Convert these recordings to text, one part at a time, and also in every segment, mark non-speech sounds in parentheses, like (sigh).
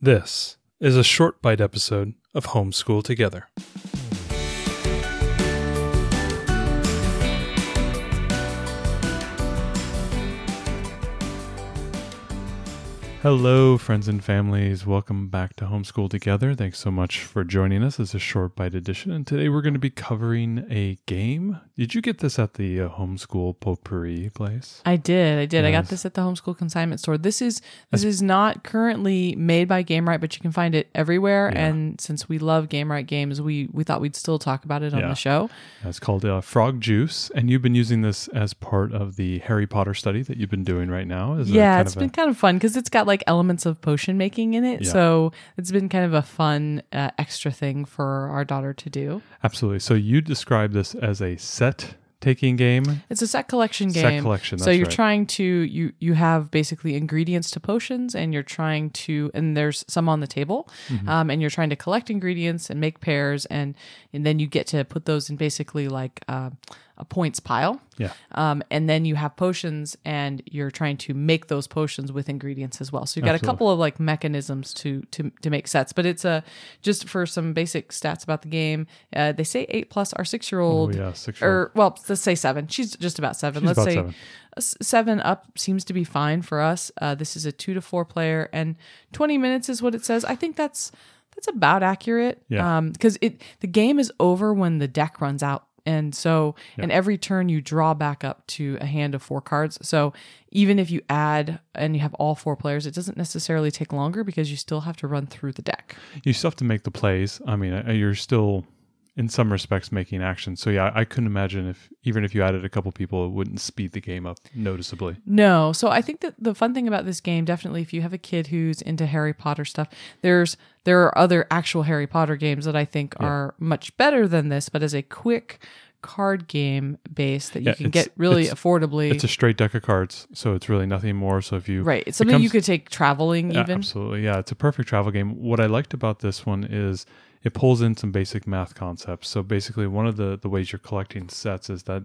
This is a short bite episode of Homeschool Together. Hello, friends and families. Welcome back to Homeschool Together. Thanks so much for joining us. Is a short bite edition, and today we're going to be covering a game. Did you get this at the uh, Homeschool Potpourri place? I did. I did. I got this at the homeschool consignment store. This is this is not currently made by Gamewright, but you can find it everywhere. Yeah. And since we love Gamewright games, we we thought we'd still talk about it on Yeah. the show. It's called uh, Frog Juice, and you've been using this as part of the Harry Potter study that you've been doing right now. Is it yeah, it's been a- kind of fun because it's got like elements of potion making in it. Yeah. So it's been kind of a fun uh, extra thing for our daughter to do. absolutely. So you describe this as a set taking game. It's a set collection game. Set collection, so you're right. trying to you you have basically ingredients to potions, and you're trying to and there's some on the table, Mm-hmm. um, and you're trying to collect ingredients and make pairs, and and then you get to put those in basically like uh, a points pile. Yeah. Um, and then you have potions, and you're trying to make those potions with ingredients as well. So you've got Absolutely. a couple of like mechanisms to to to make sets. But it's a just for some basic stats about the game. Uh, they say eight plus. Our six year Oh old yeah, six or well, let's say seven. She's just about seven. She's let's about say seven. seven up seems to be fine for us. Uh, this is a two to four player, and twenty minutes is what it says. I think that's that's about accurate. Yeah. Um, because it the game is over when the deck runs out. And so, and every turn you draw back up to a hand of four cards. So, even if you add and you have all four players, it doesn't necessarily take longer because you still have to run through the deck. You still have to make the plays. I mean, uh, you're still, in some respects, making action. So yeah, I couldn't imagine if even if you added a couple people, it wouldn't speed the game up noticeably. No. So I think that the fun thing about this game, definitely if you have a kid who's into Harry Potter stuff, there's there are other actual Harry Potter games that I think are much better than this, but as a quick card game base that you Yeah, can get really it's- affordably It's a straight deck of cards, so it's really nothing more. So if you right. It's something you could take traveling Yeah, even. absolutely, yeah, it's a perfect travel game. What I liked about this one is it pulls in some basic math concepts. So basically, one of the the ways you're collecting sets is that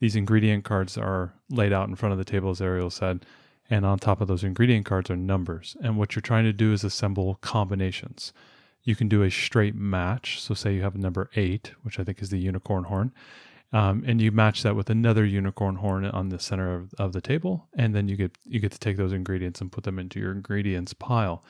these ingredient cards are laid out in front of the table, as Ariel said, and on top of those ingredient cards are numbers. And what you're trying to do is assemble combinations. You can do a straight match. So say you have number eight, which I think is the unicorn horn. Um, and you match that with another unicorn horn on the center of, of the table, and then you get you get to take those ingredients and put them into your ingredients pile.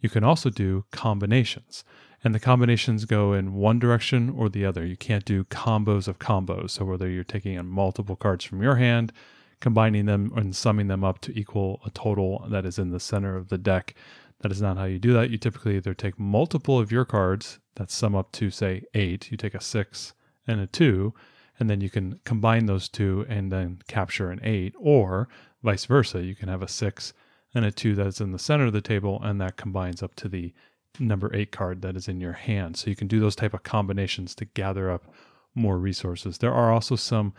You can also do combinations, and the combinations go in one direction or the other. You can't do combos of combos. So whether you're taking in multiple cards from your hand, combining them and summing them up to equal a total that is in the center of the deck, that is not how you do that. You typically either take multiple of your cards that sum up to say eight. You take a six and a two, and then you can combine those two and then capture an eight, or vice versa. You can have a six and a two that's in the center of the table, and that combines up to the number eight card that is in your hand. So you can do those type of combinations to gather up more resources. There are also some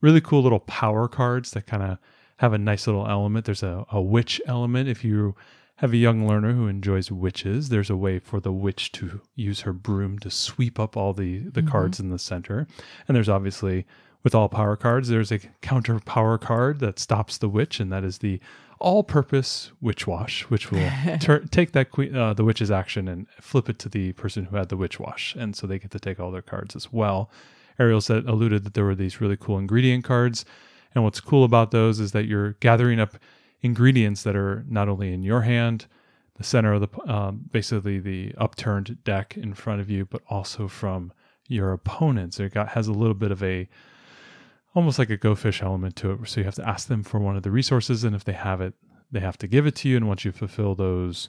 really cool little power cards that kind of have a nice little element. There's a, a witch element. If you have a young learner who enjoys witches, there's a way for the witch to use her broom to sweep up all the, the cards in the center. And there's obviously, with all power cards, there's a counter power card that stops the witch, and that is the all purpose witch wash, which will (laughs) tur- take that queen, uh, the witch's action and flip it to the person who had the witch wash. And so they get to take all their cards as well. Ariel said alluded that there were these really cool ingredient cards. And what's cool about those is that you're gathering up ingredients that are not only in your hand, the center of the um, basically the upturned deck in front of you, but also from your opponents. It got has a little bit of a almost like a go fish element to it. So you have to ask them for one of the resources, and if they have it, they have to give it to you. And once you fulfill those,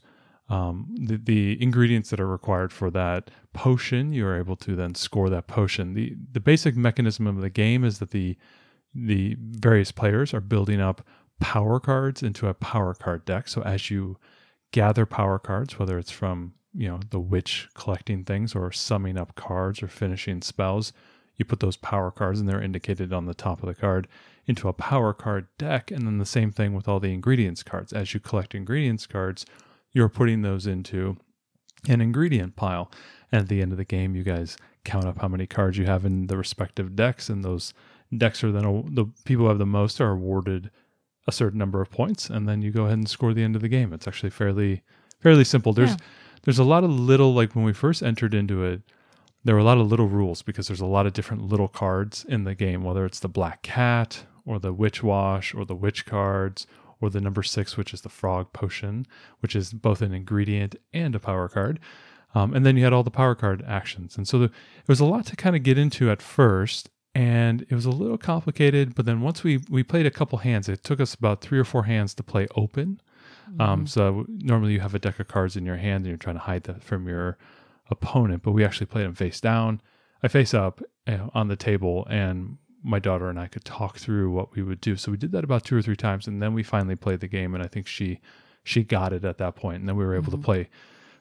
um, the, the ingredients that are required for that potion, you are able to then score that potion. the The basic mechanism of the game is that the the various players are building up power cards into a power card deck. So as you gather power cards, whether it's from you know the witch collecting things or summing up cards or finishing spells, you put those power cards and they're indicated on the top of the card into a power card deck. And then the same thing with all the ingredients cards. As you collect ingredients cards, you're putting those into an ingredient pile. And at the end of the game, you guys count up how many cards you have in the respective decks, and those decks are then the people who have the most are awarded a certain number of points, and then you go ahead and score the end of the game. It's actually fairly fairly simple. There's Yeah. there's a lot of little like when we first entered into it, there were a lot of little rules because there's a lot of different little cards in the game, whether it's the black cat or the witch wash or the witch cards or the number six, which is the frog potion, which is both an ingredient and a power card. Um, and then you had all the power card actions. And so the, it was a lot to kind of get into at first. And it was a little complicated. But then once we, we played a couple hands, it took us about three or four hands to play open. Um, mm-hmm. Um, so normally you have a deck of cards in your hand and you're trying to hide that from your opponent, but we actually played them face down. I face up on the table, and my daughter and I could talk through what we would do. So we did that about two or three times, and then we finally played the game. And I think she she got it at that point, and then we were able mm-hmm. to play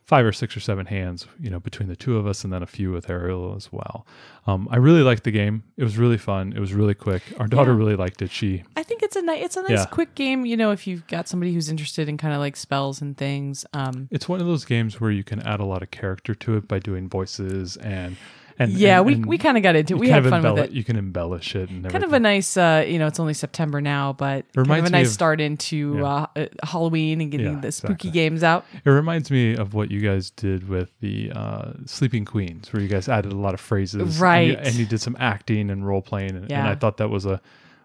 five or six or seven hands, you know, between the two of us, and then a few with Ariel as well. Um, I really liked the game. It was really fun. It was really quick. Our daughter yeah. really liked it. She, I think it's a nice, it's a nice yeah. quick game. You know, if you've got somebody who's interested in kind of like spells and things. Um, it's one of those games where you can add a lot of character to it by doing voices and and yeah, and, we, and we kind of got into it. We had fun with it. You can embellish it and kind of a nice, uh, you know, it's only September now, but kind of a nice of, start into yeah. uh, uh, Halloween and getting yeah, the spooky exactly. games out. It reminds me of what you guys did with the uh, Sleeping Queens, where you guys added a lot of phrases, right? And you, and you did some acting and role playing, and, yeah. and I thought that was a.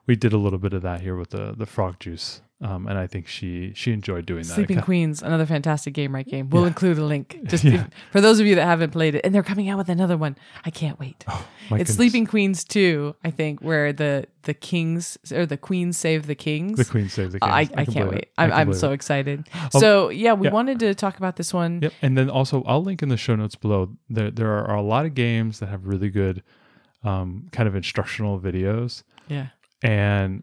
We did a little bit of that here with the the frog juice um, and I think she she enjoyed doing that. Sleeping Queens, another fantastic game, right? Game. We'll yeah. include a link (laughs) just yeah. if, for those of you that haven't played it, and they're coming out with another one. I can't wait. Oh, it's goodness. Sleeping Queens two, I think, where the the kings or the queens save the kings. The queens save the kings. I, I, I can't wait. I'm, I'm so it. excited. Oh, so yeah, we yeah. wanted to talk about this one. Yep, and then also I'll link in the show notes below. There there are a lot of games that have really good, um, kind of instructional videos. Yeah. And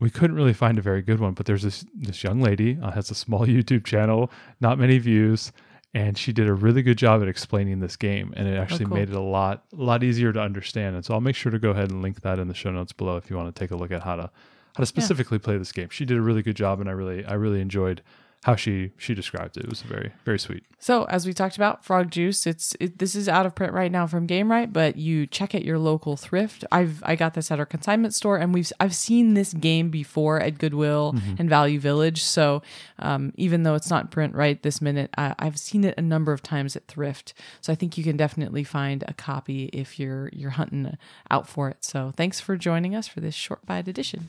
we couldn't really find a very good one, but there's this this young lady uh, has a small (laughs) YouTube channel, not many views, and she did a really good job at explaining this game, and it actually oh, cool. made it a lot a lot easier to understand. And so I'll make sure to go ahead and link that in the show notes below if you want to take a look at how to how to specifically yeah. play this game. She did a really good job, and I really I really enjoyed how she she described it. It was very very sweet. So as we talked about frog juice, it's it, this is out of print right now from Gamewright, but you check at your local thrift. I've I got this at our consignment store, and we've I've seen this game before at Goodwill mm-hmm. and Value Village. So um, even though it's not print right this minute, I, I've seen it a number of times at thrift. So I think you can definitely find a copy if you're you're hunting out for it. So thanks for joining us for this short bite edition.